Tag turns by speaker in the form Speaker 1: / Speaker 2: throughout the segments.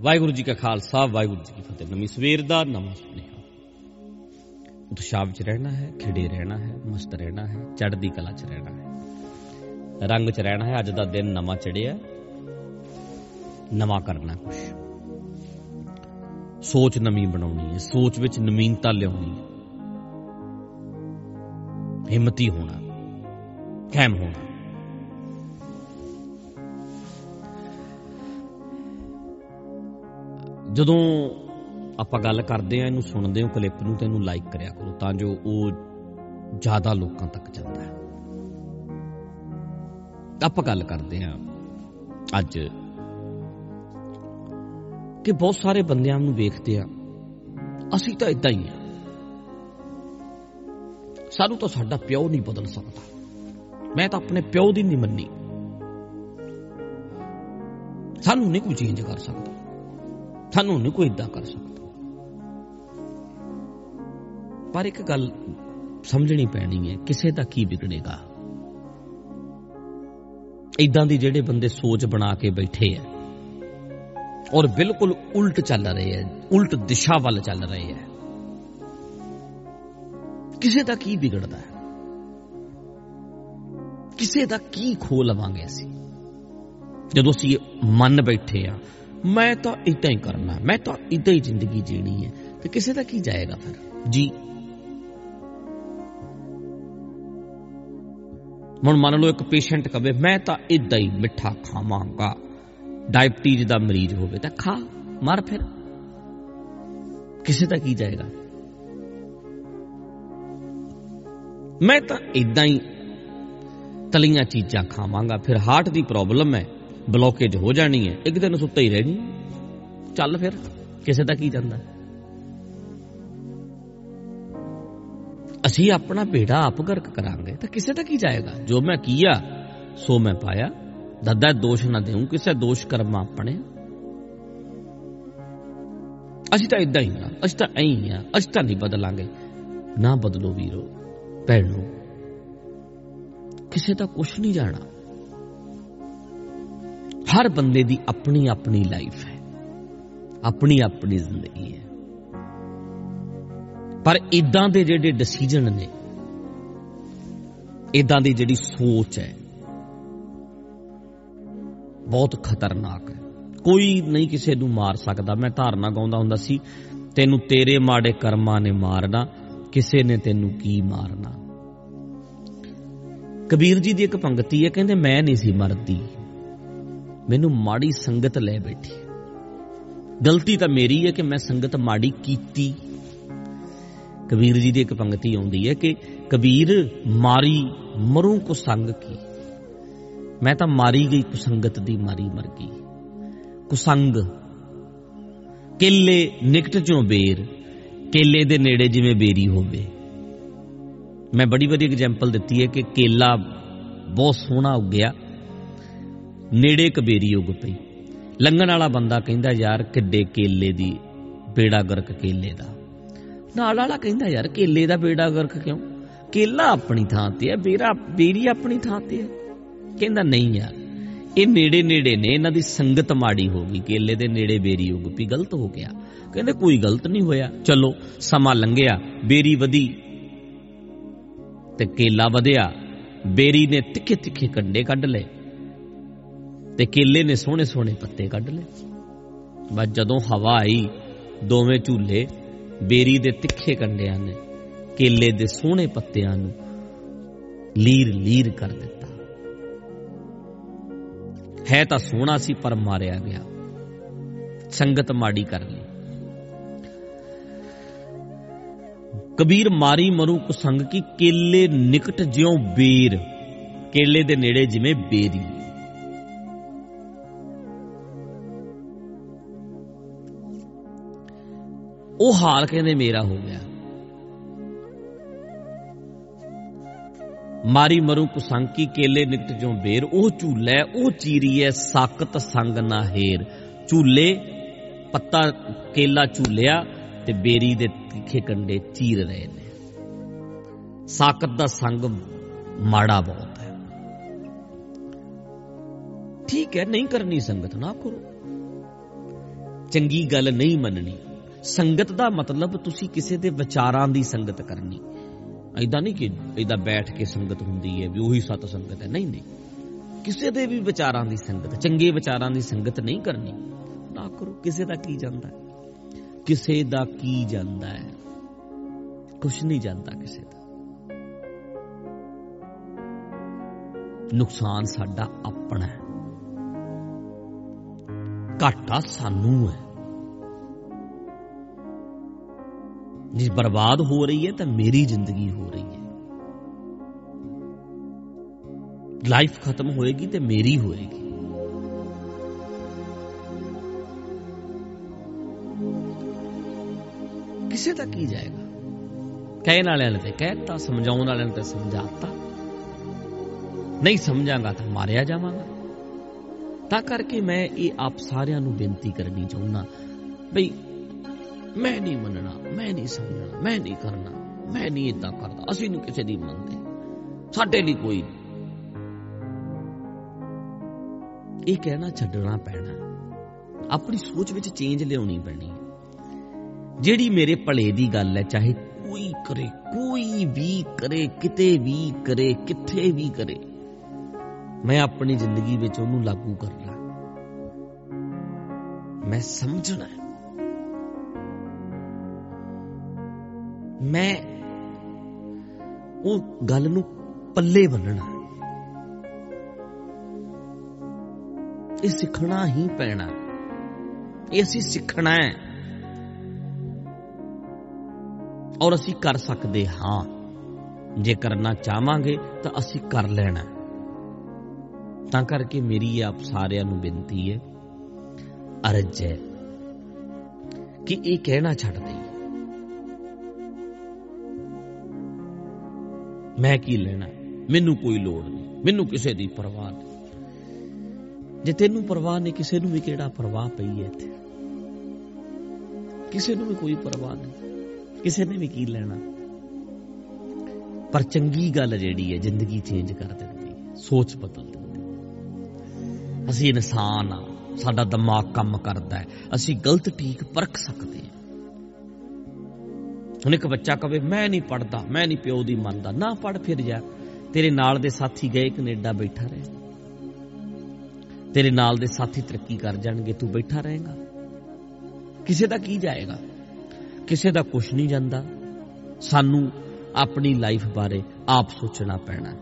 Speaker 1: ਵਾਹਿਗੁਰੂ ਜੀ ਕਾ ਖਾਲਸਾ, ਵਾਹਿਗੁਰੂ ਜੀ ਕੀ ਫਤਿਹ। ਨਵੀਂ ਸਵੇਰ ਦਾ ਨਵਾਂ ਸੁਨੇਹਾ। ਉਤਸ਼ਾਹ ਵਿੱਚ ਰਹਿਣਾ ਹੈ, ਖਿੜੇ ਰਹਿਣਾ ਹੈ, ਮਸਤ ਰਹਿਣਾ ਹੈ, ਚੜ੍ਹਦੀ ਕਲਾ 'ਚ ਰਹਿਣਾ ਹੈ। ਰੰਗ 'ਚ ਰਹਿਣਾ ਹੈ, ਅੱਜ ਦਾ ਦਿਨ ਨਵਾਂ ਚੜਿਆ ਨਵਾਂ ਕਰਨਾ ਕੁਝ ਸੋਚ ਨਵੀਂ ਬਣਾਉਣੀ ਹੈ, ਸੋਚ ਵਿੱਚ ਨਵੀਨਤਾ ਲਿਆਉਣੀ ਹੈ। ਹਿੰਮਤੀ ਹੋਣਾ ਕਾਇਮ ਹੋਣਾ। ਜਦੋਂ ਆਪਾਂ ਗੱਲ ਕਰਦੇ ਆ ਇਹਨੂੰ ਸੁਣਦੇ ਹੋ ਕਲਿੱਪ ਨੂੰ, ਤੇ ਇਹਨੂੰ ਲਾਈਕ ਕਰਿਆ ਕਰੋ ਤਾਂ ਜੋ ਉਹ ਜ਼ਿਆਦਾ ਲੋਕਾਂ ਤੱਕ ਜਾਂਦਾ ਹੈ। ਆਪਾਂ ਗੱਲ ਕਰਦੇ ਆ ਅੱਜ ਕਿ ਬਹੁਤ ਸਾਰੇ ਬੰਦਿਆਂ ਨੂੰ ਵੇਖਦੇ ਆ ਅਸੀਂ ਤਾਂ ਇਦਾਂ ਹੀ ਆ ਸਾਨੂੰ ਤਾਂ ਸਾਡਾ ਪਿਓ ਨਹੀਂ ਬਦਲ ਸਕਦਾ। ਮੈਂ ਤਾਂ ਆਪਣੇ ਪਿਓ ਦੀ ਨਹੀਂ ਮੰਨੀ। ਸਾਨੂੰ ਨਹੀਂ ਕੋਈ ਚੇਂਜ ਕਰ ਸਕਦਾ। ਸਾਨੂੰ ਨਹੀਂ ਕੋਈ ਇਦਾਂ ਕਰ ਸਕਦਾ। ਪਰ ਇੱਕ ਗੱਲ ਸਮਝਣੀ ਪੈਣੀ ਹੈ, ਕਿਸੇ ਦਾ ਕੀ ਵਿਗੜੇਗਾ? ਇਦਾਂ ਦੀ ਜਿਹੜੇ ਬੰਦੇ ਸੋਚ ਬਣਾ ਕੇ ਬੈਠੇ ਆ ਔਰ ਬਿਲਕੁਲ ਉਲਟ ਚੱਲ ਰਹੇ ਆ ਉਲਟ ਦਿਸ਼ਾ ਵੱਲ ਚੱਲ ਰਹੇ ਆ ਕਿਸੇ ਦਾ ਕੀ ਵਿਗੜਦਾ ਹੈ? ਕਿਸੇ ਦਾ ਕੀ ਖੋ ਲਵਾਂਗੇ ਅਸੀਂ? ਜਦੋਂ ਅਸੀਂ ਮੰਨ ਬੈਠੇ ਆ ਮੈਂ ਤਾਂ ਇਦਾਂ ਹੀ ਕਰਨਾ ਮੈਂ ਤਾਂ ਇਦਾਂ ਹੀ ਜ਼ਿੰਦਗੀ ਜੀਣੀ ਹੈ। ਤੇ ਕਿਸੇ ਦਾ ਕੀ ਜਾਏਗਾ ਫਿਰ? ਜੀ। ਹੁਣ ਮੰਨ ਲਓ ਇੱਕ ਪੇਸ਼ੈਂਟ ਕਵੇ ਮੈਂ ਤਾਂ ਇਦਾਂ ਹੀ ਮਿੱਠਾ ਖਾਵਾਂਗਾ। ਡਾਇਬਟੀਜ਼ ਦਾ ਮਰੀਜ਼ ਹੋਵੇ ਤਾਂ ਖਾ ਮਰ ਫਿਰ। ਕਿਸੇ ਦਾ ਕੀ ਜਾਏਗਾ? ਮੈਂ ਤਾਂ ਇਦਾਂ ਹੀ ਤਲੀਆਂ ਚੀਜ਼ਾਂ ਖਾਵਾਂਗਾ ਫਿਰ ਹਾਰਟ ਦੀ ਪ੍ਰੋਬਲਮ ਹੈ। ਬਲੋਕੇਜ ਹੋ ਜਾਣੀ ਹੈ, ਇੱਕ ਦਿਨ ਸੁੱਤਾ ਹੀ ਰਹਿਣੀ ਚੱਲ ਫਿਰ, ਕਿਸੇ ਦਾ ਕੀ ਜਾਂਦਾ? ਅਸੀਂ ਆਪਣਾ ਭੇੜਾ ਆਪ ਗਰਕ ਕਰਾਂਗੇ, ਤਾਂ ਕਿਸੇ ਦਾ ਕੀ ਜਾਏਗਾ? ਜੋ ਮੈਂ ਕੀਆ, ਸੋ ਮੈਂ ਪਾਇਆ। ਦੱਦਾ ਦੋਸ਼ ਨਾ ਦੇਉ ਕਿਸੇ ਦੋਸ਼ ਕਰਮਾ ਆਪਣੇ। ਅਸੀਂ ਤਾਂ ਇਦਾਂ ਹੀ ਆ ਅਸੀਂ ਤਾਂ ਐਂ ਹੀ ਆ ਅਸੀਂ ਤਾਂ ਨਹੀਂ ਬਦਲਾਂਗੇ। ਨਾ ਬਦਲੋ ਵੀਰੋ, ਭੈਣੋ, ਕਿਸੇ ਦਾ ਕੁਝ ਨਹੀਂ ਜਾਣਾ। ਹਰ ਬੰਦੇ ਦੀ ਆਪਣੀ ਆਪਣੀ ਲਾਈਫ ਹੈ। ਆਪਣੀ ਆਪਣੀ ਜ਼ਿੰਦਗੀ ਹੈ। ਪਰ ਇਦਾਂ ਦੇ ਜਿਹੜੇ ਡਿਸੀਜਨ ਨੇ ਇਦਾਂ ਦੀ ਜਿਹੜੀ ਸੋਚ ਹੈ, ਬਹੁਤ ਖਤਰਨਾਕ ਹੈ। ਕੋਈ ਨਹੀਂ ਕਿਸੇ ਨੂੰ ਮਾਰ ਸਕਦਾ। ਮੈਂ ਧਾਰਨਾ ਗਾਉਂਦਾ ਹੁੰਦਾ ਸੀ, ਤੈਨੂੰ ਤੇਰੇ ਮਾੜੇ ਕਰਮਾਂ ਨੇ ਮਾਰਨਾ, ਕਿਸੇ ਨੇ ਤੈਨੂੰ ਕੀ ਮਾਰਨਾ? ਕਬੀਰ ਜੀ ਦੀ ਇੱਕ ਪੰਕਤੀ ਹੈ, ਕਹਿੰਦੇ, ਮੈਂ ਨਹੀਂ ਸੀ ਮਰਦੀ। ਮੈਨੂੰ ਮਾੜੀ ਸੰਗਤ ਲੈ ਬੈਠੀ ਗਲਤੀ ਤਾਂ ਮੇਰੀ ਹੈ ਕਿ ਮੈਂ ਸੰਗਤ ਮਾੜੀ ਕੀਤੀ। ਕਬੀਰ ਜੀ ਦੀ ਇੱਕ ਪੰਕਤੀ ਆਉਂਦੀ ਹੈ ਕਿ ਕਬੀਰ ਮਾਰੀ ਮਰੂ ਕੋ ਸੰਗ ਕੀ। ਮੈਂ ਤਾਂ ਮਾਰੀ ਗਈ ਕੁਸੰਗਤ ਦੀ ਮਾਰੀ ਮਰ ਗਈ। ਕੁਸੰਗ ਕੇਲੇ ਨਿਕਟ ਚੋਂ ਬੇਰ, ਕੇਲੇ ਦੇ ਨੇੜੇ ਜਿਵੇਂ ਬੇਰੀ ਹੋਵੇ। ਮੈਂ ਬੜੀ ਵਧੀਆ ਐਗਜ਼ਾਮਪਲ ਦਿੱਤੀ ਹੈ ਕਿ ਕੇਲਾ ਬਹੁਤ ਸੋਹਣਾ ਉੱਗਿਆ। ਨੇੜੇ ਇੱਕ ਬੇਰੀ ਉੱਗ ਪਈ। ਲੰਘਣ ਵਾਲਾ ਬੰਦਾ ਕਹਿੰਦਾ, ਯਾਰ, ਕਿੱਡੇ ਕੇਲੇ ਦੀ ਬੇੜਾ ਗਰਕ ਕੇਲੇ ਦਾ। ਨਾਲ ਵਾਲਾ ਕਹਿੰਦਾ, ਯਾਰ, ਕੇਲੇ ਦਾ ਬੇੜਾ ਗਰਕ ਕਿਉਂ? ਕੇਲਾ ਆਪਣੀ ਥਾਂ ਤੇ ਹੈ, ਬੇਰਾ, ਬੇਰੀ ਆਪਣੀ ਥਾਂ ਤੇ ਹੈ। ਕਹਿੰਦਾ, ਨਹੀਂ ਯਾਰ, ਇਹ ਨੇੜੇ ਨੇੜੇ ਨੇ, ਇਹਨਾਂ ਦੀ ਸੰਗਤ ਮਾੜੀ ਹੋ ਗਈ, ਕੇਲੇ ਦੇ ਨੇੜੇ ਬੇਰੀ ਉੱਗ ਪਈ, ਗਲਤ ਹੋ ਗਿਆ। ਕਹਿੰਦੇ, ਕੋਈ ਗਲਤ ਨਹੀਂ ਹੋਇਆ, ਚਲੋ, ਸਮਾਂ ਲੰਘਿਆ, ਬੇਰੀ ਵਧੀ ਤੇ ਕੇਲਾ ਵਧਿਆ, ਬੇਰੀ ਨੇ ਤਿੱਖੇ ਤਿੱਖੇ ਕੰਡੇ ਕੱਢ ਲਏ। ਤੇ ਕੇਲੇ ਨੇ ਸੋਹਣੇ ਸੋਹਣੇ ਪੱਤੇ ਕੱਢ ਲਏ। ਬਸ ਜਦੋਂ ਹਵਾ ਆਈ, ਦੋਵੇਂ ਝੂਲੇ ਬੇਰੀ ਦੇ ਤਿੱਖੇ ਕੰਡਿਆਂ ਨੇ, ਕੇਲੇ ਦੇ ਸੋਹਣੇ ਪੱਤਿਆਂ ਨੂੰ ਲੀਰ ਲੀਰ ਕਰ ਦਿੱਤਾ। ਹੈ ਤਾਂ ਸੋਹਣਾ ਸੀ, ਪਰ ਮਾਰਿਆ ਗਿਆ। ਸੰਗਤ ਮਾੜੀ ਕਰ ਲਈ। ਕਬੀਰ ਮਾਰੀ ਮਰੂ ਕੁਸੰਗ ਕੀ, ਕੇਲੇ ਨਿਕਟ ਜਿਉ ਬੇਰ। ਕੇਲੇ ਦੇ ਨੇੜੇ ਜਿਵੇਂ ਬੇਰੀ। ਉਹ ਹਾਲ ਕਹਿੰਦੇ ਮੇਰਾ ਹੋ ਗਿਆ। ਮਾਰੀ ਮਰੂ ਕੁਸੰਕੀ ਕੇਲੇ ਨਿਕਟ ਜੋ ਬੇਰ, ਉਹ ਝੂਲੇ, ਉਹ ਚੀਰੀਏ, ਸਾਕਤ ਸੰਗ ਨਾ ਹੇਰ। ਝੂਲੇ, ਪੱਤਾ ਕੇਲਾ ਝੂਲਿਆ ਤੇ ਬੇਰੀ ਦੇ ਤਿੱਖੇ ਕੰਡੇ ਚੀਰ ਰਹੇ ਨੇ। ਸਾਕਤ ਦਾ ਸੰਗ ਮਾੜਾ ਬਹੁਤ ਹੈ। ਠੀਕ ਹੈ, ਨਹੀਂ ਕਰਨੀ ਸੰਗਤ ਨਾ ਕਰੋ। ਚੰਗੀ ਗੱਲ ਨਹੀਂ ਮੰਨਣੀ। ਸੰਗਤ ਦਾ ਮਤਲਬ ਤੁਸੀਂ ਕਿਸੇ ਦੇ ਵਿਚਾਰਾਂ ਦੀ ਸੰਗਤ ਕਰਨੀ। ਐਦਾਂ ਨਹੀਂ ਕਿ ਐਦਾਂ ਬੈਠ ਕੇ ਸੰਗਤ ਹੁੰਦੀ ਹੈ ਵੀ ਉਹੀ ਸਤ ਸੰਗਤ ਹੈ। ਨਹੀਂ ਨਹੀਂ। ਕਿਸੇ ਦੇ ਵੀ ਵਿਚਾਰਾਂ ਦੀ ਸੰਗਤ, ਚੰਗੇ ਵਿਚਾਰਾਂ ਦੀ ਸੰਗਤ ਨਹੀਂ ਕਰਨੀ। ਨਾ ਕਰੋ, ਕਿਸੇ ਦਾ ਕੀ ਜਾਂਦਾ ਹੈ? ਕਿਸੇ ਦਾ ਕੀ ਜਾਂਦਾ ਹੈ? ਕੁਛ ਨਹੀਂ ਜਾਂਦਾ ਕਿਸੇ ਦਾ। ਨੁਕਸਾਨ ਸਾਡਾ ਆਪਣਾ ਹੈ। ਘਾਟਾ ਸਾਨੂੰ ਹੈ। ਜੇ ਬਰਬਾਦ ਹੋ ਰਹੀ ਹੈ, ਤਾਂ ਮੇਰੀ ਜ਼ਿੰਦਗੀ ਹੋ ਰਹੀ ਹੈ। ਲਾਈਫ ਖਤਮ ਹੋਏਗੀ ਤੇ ਮੇਰੀ ਹੋਏਗੀ। ਕਿਸੇ ਦਾ ਕੀ ਜਾਏਗਾ? ਕਹਿਣ ਵਾਲਿਆਂ ਨੇ ਤੇ ਕਹਿਤਾ, ਸਮਝਾਉਣ ਵਾਲਿਆਂ ਨੇ ਤੇ ਸਮਝਾਤਾ। ਨਹੀਂ ਸਮਝਾਂਗਾ ਤਾਂ ਮਾਰਿਆ ਜਾਵਾਂਗਾ। ਤਾਂ ਕਰਕੇ ਮੈਂ ਇਹ ਆਪ ਸਾਰਿਆਂ ਨੂੰ ਬੇਨਤੀ ਕਰਨੀ ਚਾਹੁੰਦਾ, ਬਈ ਮੈਂ ਨਹੀਂ ਮੰਨਣਾ, ਮੈਂ ਨਹੀਂ ਸਮਝਣਾ, ਮੈਂ ਨਹੀਂ ਕਰਨਾ, ਮੈਂ ਨਹੀਂ ਇਦਾਂ ਕਰਦਾ। ਅਸੀਂ ਨੂੰ ਕਿਸੇ ਦੀ ਮੰਨਦੇ ਸਾਡੇ ਲਈ ਕੋਈ ਨਹੀਂ। ਇਹ ਕਹਿਣਾ ਛੱਡਣਾ ਪੈਣਾ। ਆਪਣੀ ਸੋਚ ਵਿੱਚ ਚੇਂਜ ਲਿਆਉਣੀ ਪੈਣੀ ਜਿਹੜੀ ਮੇਰੇ ਭਲੇ ਦੀ ਗੱਲ ਹੈ, ਚਾਹੇ ਕੋਈ ਕਰੇ, ਕੋਈ ਵੀ ਕਰੇ, ਕਿਤੇ ਵੀ ਕਰੇ, ਕਿੱਥੇ ਵੀ ਕਰੇ, ਮੈਂ ਆਪਣੀ ਜ਼ਿੰਦਗੀ ਵਿੱਚ ਉਹਨੂੰ ਲਾਗੂ ਕਰਨਾ ਮੈਂ ਸਮਝਣਾ ਮੈਂ ਉਹ ਗੱਲ ਨੂੰ ਪੱਲੇ ਬੰਨਣਾ ਇਹ ਸਿੱਖਣਾ ਹੀ ਪੈਣਾ ਇਹ ਅਸੀਂ ਸਿੱਖਣਾ ਹੈ। ਔਰ ਅਸੀਂ ਕਰ ਸਕਦੇ ਹਾਂ। ਜੇ ਕਰਨਾ ਚਾਹਾਂਗੇ ਤਾਂ ਅਸੀਂ ਕਰ ਲੈਣਾ ਤਾਂ ਕਰਕੇ ਮੇਰੀ ਆਪ ਸਾਰਿਆਂ ਨੂੰ ਬੇਨਤੀ ਹੈ, ਅਰਜ ਹੈ ਕਿ ਇਹ ਕਹਿਣਾ ਛੱਡ ਦੇ ਮੈਂ ਕੀ ਲੈਣਾ ਮੈਨੂੰ ਕੋਈ ਲੋੜ ਨਹੀਂ। ਮੈਨੂੰ ਕਿਸੇ ਦੀ ਪਰਵਾਹ ਨਹੀਂ। ਜੇ ਤੈਨੂੰ ਪਰਵਾਹ ਨਹੀਂ, ਕਿਸੇ ਨੂੰ ਵੀ ਕਿਹੜਾ ਪਰਵਾਹ ਪਈ ਹੈ ਇੱਥੇ? ਕਿਸੇ ਨੂੰ ਵੀ ਕੋਈ ਪਰਵਾਹ ਨਹੀਂ। ਕਿਸੇ ਨੇ ਵੀ ਕੀ ਲੈਣਾ ਪਰ ਚੰਗੀ ਗੱਲ ਜਿਹੜੀ ਹੈ, ਜ਼ਿੰਦਗੀ ਚੇਂਜ ਕਰ ਦਿੰਦੀ ਹੈ। ਸੋਚ ਬਦਲ ਦਿੰਦੀ ਹੈ। ਅਸੀਂ ਇਨਸਾਨ ਆ ਸਾਡਾ ਦਿਮਾਗ ਕੰਮ ਕਰਦਾ ਹੈ। ਅਸੀਂ ਗਲਤ ਠੀਕ ਪਰਖ ਸਕਦੇ ਹਾਂ। ਹੁਣ ਇੱਕ ਬੱਚਾ ਕਵੇ, ਮੈਂ ਨਹੀਂ ਪੜਦਾ ਮੈਂ ਨਹੀਂ ਪਿਓ ਦੀ ਮੰਨਦਾ, ਨਾ ਪੜ ਫਿਰ ਜਾ। ਤੇਰੇ ਨਾਲ ਦੇ ਸਾਥੀ ਗਏ, ਕੈਨੇਡਾ ਬੈਠਾ ਰਹੇ। ਤੇਰੇ ਨਾਲ ਦੇ ਸਾਥੀ ਤਰੱਕੀ ਕਰ ਜਾਣਗੇ, ਤੂੰ ਬੈਠਾ ਰਹੇਗਾ। ਕਿਸੇ ਦਾ ਕੀ ਜਾਏਗਾ? ਕਿਸੇ ਦਾ ਕੁਝ ਨਹੀਂ ਜਾਂਦਾ। ਸਾਨੂੰ ਆਪਣੀ ਲਾਈਫ ਬਾਰੇ ਆਪ ਸੋਚਣਾ ਪੈਣਾ।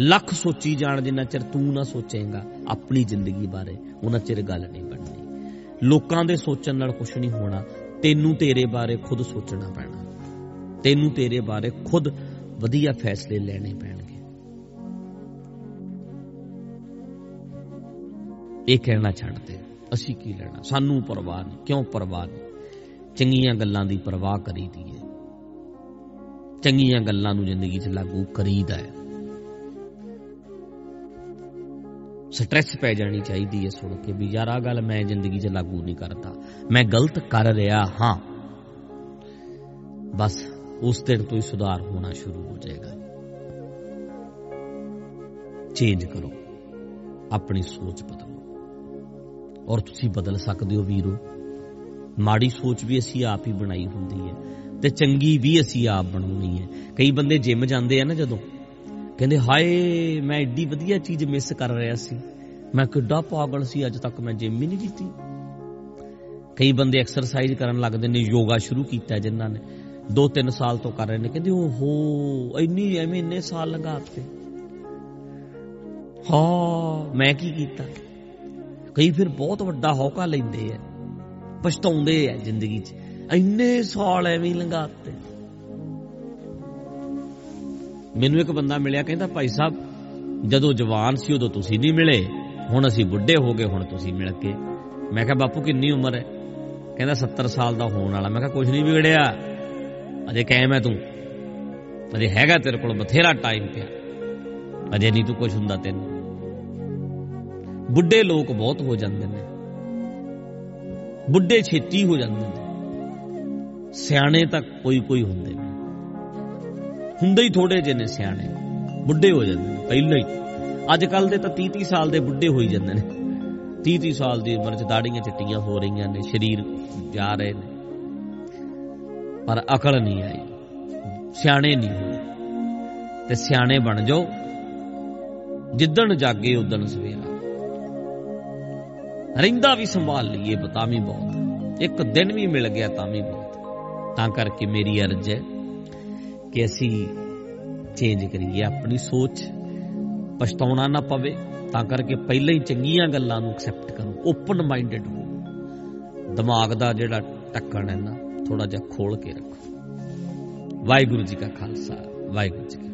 Speaker 1: ਲੱਖ ਸੋਚੀ ਜਾਣ ਜਿੰਨਾ ਚਿਰ ਤੂੰ ਨਾ ਸੋਚੇਂਗਾ, ਆਪਣੀ ਜ਼ਿੰਦਗੀ ਬਾਰੇ ਉਹਨਾਂ ਚਿਰ ਗੱਲ ਨਹੀਂ ਬਣਨੀ ਲੋਕਾਂ ਦੇ ਸੋਚਣ ਨਾਲ ਕੁਝ ਨਹੀਂ ਹੋਣਾ ਤੈਨੂੰ ਤੇਰੇ ਬਾਰੇ ਖੁਦ ਸੋਚਣਾ ਪੈਣਾ। ਤੈਨੂੰ ਤੇਰੇ ਬਾਰੇ ਖੁਦ ਵਧੀਆ ਫੈਸਲੇ ਲੈਣੇ ਪੈਣਗੇ। ਇਹ ਕਹਿਣਾ ਛੱਡ ਦੇ, ਅਸੀਂ ਕੀ ਲੈਣਾ? ਸਾਨੂੰ ਪਰਵਾਹ ਨਹੀਂ। ਕਿਉਂ ਪਰਵਾਹ ਨਹੀਂ? ਚੰਗੀਆਂ ਗੱਲਾਂ ਦੀ ਪਰਵਾਹ ਕਰੀਦੀ ਹੈ। ਚੰਗੀਆਂ ਗੱਲਾਂ ਨੂੰ ਜ਼ਿੰਦਗੀ 'ਚ ਲਾਗੂ ਕਰੀਦਾ ਹੈ। ਸਟ੍ਰੈਸ ਪੈ ਜਾਣੀ ਚਾਹੀਦੀ ਹੈ ਸੁਣ ਕੇ ਵੀ ਯਾਰ ਆ ਗੱਲ ਮੈਂ ਜ਼ਿੰਦਗੀ 'ਚ ਲਾਗੂ ਨਹੀਂ ਕਰਦਾ। ਮੈਂ ਗਲਤ ਕਰ ਰਿਹਾ ਹਾਂ। ਬਸ ਉਸ ਦਿਨ ਤੋਂ ਹੀ ਸੁਧਾਰ ਹੋਣਾ ਸ਼ੁਰੂ ਹੋ ਜਾਏਗਾ। ਚੇਂਜ ਕਰੋ। ਆਪਣੀ ਸੋਚ ਬਦਲੋ। ਔਰ ਤੁਸੀਂ ਬਦਲ ਸਕਦੇ ਹੋ ਵੀਰੋ। ਮਾੜੀ ਸੋਚ ਵੀ ਅਸੀਂ ਆਪ ਹੀ ਬਣਾਈ ਹੁੰਦੀ ਹੈ ਤੇ ਚੰਗੀ ਵੀ ਅਸੀਂ ਆਪ ਬਣਾਉਣੀ ਹੈ। ਕਈ ਬੰਦੇ ਜਿਮ ਜਾਂਦੇ ਆ ਨਾ ਜਦੋਂ ਕਹਿੰਦੇ, ਹਾਏ, ਮੈਂ ਏਡੀ ਵਧੀਆ ਚੀਜ਼ ਮਿਸ ਕਰ ਰਿਹਾ ਸੀ। ਮੈਂ ਕਿੱਡਾ ਪਾਗਲ ਸੀ, ਅੱਜ ਤੱਕ ਮੈਂ ਜਿਮ ਹੀ ਨਹੀਂ ਕੀਤੀ। ਕਈ ਬੰਦੇ ਐਕਸਰਸਾਈਜ਼ ਕਰਨ ਲੱਗਦੇ ਨੇ, ਯੋਗਾ ਸ਼ੁਰੂ ਕੀਤਾ ਜਿਨ੍ਹਾਂ ਨੇ 2-3 ਸਾਲ ਤੋਂ ਕਰ ਰਹੇ ਨੇ। ਕਹਿੰਦੇ, ਓਹੋ, ਇੰਨੀ ਐਵੇਂ ਇੰਨੇ ਸਾਲ ਲਗਾਤੇ ਹਾਂ, ਮੈਂ ਕੀ ਕੀਤਾ? ਕਈ ਫਿਰ ਬਹੁਤ ਵੱਡਾ ਹੌਕਾ ਲੈਂਦੇ ਆ, ਪਛਤਾਉਂਦੇ ਆ ਜ਼ਿੰਦਗੀ 'ਚ। ਇੰਨੇ ਸਾਲ ਐਵੇਂ ਲੰਘਾਤੇ। ਮੈਨੂੰ ਇੱਕ ਬੰਦਾ ਮਿਲਿਆ, ਕਹਿੰਦਾ, ਭਾਈ ਸਾਹਿਬ, ਜਦੋਂ ਜਵਾਨ ਸੀ, ਉਦੋਂ ਤੁਸੀਂ ਨਹੀਂ ਮਿਲੇ। ਹੁਣ ਅਸੀਂ ਬੁੱਢੇ ਹੋ ਗਏ, ਹੁਣ ਤੁਸੀਂ ਮਿਲ ਕੇ। ਮੈਂ ਕਿਹਾ, ਬਾਪੂ, ਕਿੰਨੀ ਉਮਰ ਹੈ? ਕਹਿੰਦਾ 70 ਸਾਲ ਦਾ ਹੋਣ ਵਾਲਾ। ਮੈਂ ਕਿਹਾ ਕੁਝ ਨਹੀਂ ਵਿਗੜਿਆ। ਅਜੇ ਕਾਇਮ ਹੈ ਤੂੰ। ਅਜੇ ਹੈਗਾ ਤੇਰੇ ਕੋਲ ਬਥੇਰਾ ਟਾਈਮ ਪਿਆ। ਅਜੇ ਨਹੀਂ ਤੂੰ ਕੁਝ ਹੁੰਦਾ ਤੈਨੂੰ। ਬੁੱਢੇ ਲੋਕ ਬਹੁਤ ਹੋ ਜਾਂਦੇ ਨੇ। ਬੁੱਢੇ ਛੇਤੀ ਹੋ ਜਾਂਦੇ ਨੇ। ਸਿਆਣੇ ਤਾਂ ਕੋਈ ਕੋਈ ਹੁੰਦੇ ਨੇ। ਹੁੰਦੇ ਹੀ ਥੋੜੇ ਜਿਹੇ ਨੇ ਸਿਆਣੇ। ਬੁੱਢੇ ਹੋ ਜਾਂਦੇ ਨੇ, ਪਹਿਲਾਂ ਹੀ। ਅੱਜ ਕੱਲ ਦੇ ਤਾਂ 30 30 ਸਾਲ ਦੇ ਬੁੱਢੇ ਹੋਈ ਜਾਂਦੇ ਨੇ। 30 30 ਸਾਲ ਦੀ ਉਮਰ 'ਚ ਦਾੜੀਆਂ ਚਿੱਟੀਆਂ ਹੋ ਰਹੀਆਂ ਨੇ, ਸਰੀਰ ਜਾ ਰਹੇ ਨੇ। ਪਰ ਅਕਲ ਨਹੀਂ ਆਈ। ਸਿਆਣੇ ਨਹੀਂ ਹੋਏ। ਤੇ ਸਿਆਣੇ ਬਣ ਜਾਓ। ਜਿੱਦਣ ਜਾਗੇ ਉਦਣ ਸਵੇਰਾ। ਰਹਿੰਦਾ ਵੀ ਸੰਭਾਲ ਲਈਏ ਬਤਾ ਵੀ ਬਹੁਤ। ਇੱਕ ਦਿਨ ਵੀ ਮਿਲ ਗਿਆ, ਤਾਂ ਵੀ ਬਹੁਤ। ਤਾਂ ਕਰਕੇ ਮੇਰੀ ਅਰਜ਼ ਹੈ ਕਿ ਅਸੀਂ ਚੇਂਜ ਕਰੀਏ, ਆਪਣੀ ਸੋਚ ਪਛਤਾਉਣਾ ਨਾ ਪਵੇ, ਤਾਂ ਕਰਕੇ ਪਹਿਲਾਂ ਹੀ ਚੰਗੀਆਂ ਗੱਲਾਂ ਨੂੰ ਐਕਸੈਪਟ ਕਰੋ ਓਪਨ ਮਾਈਂਡਡ ਹੋ। ਦਿਮਾਗ ਦਾ ਜਿਹੜਾ ਟੱਕਣ ਹੈ ਨਾ ਥੋੜਾ ਜਿਹਾ ਖੋਲ ਕੇ ਰੱਖੋ। ਵਾਹਿਗੁਰੂ ਜੀ ਕਾ ਖਾਲਸਾ, ਵਾਹਿਗੁਰੂ ਜੀ ਕੀ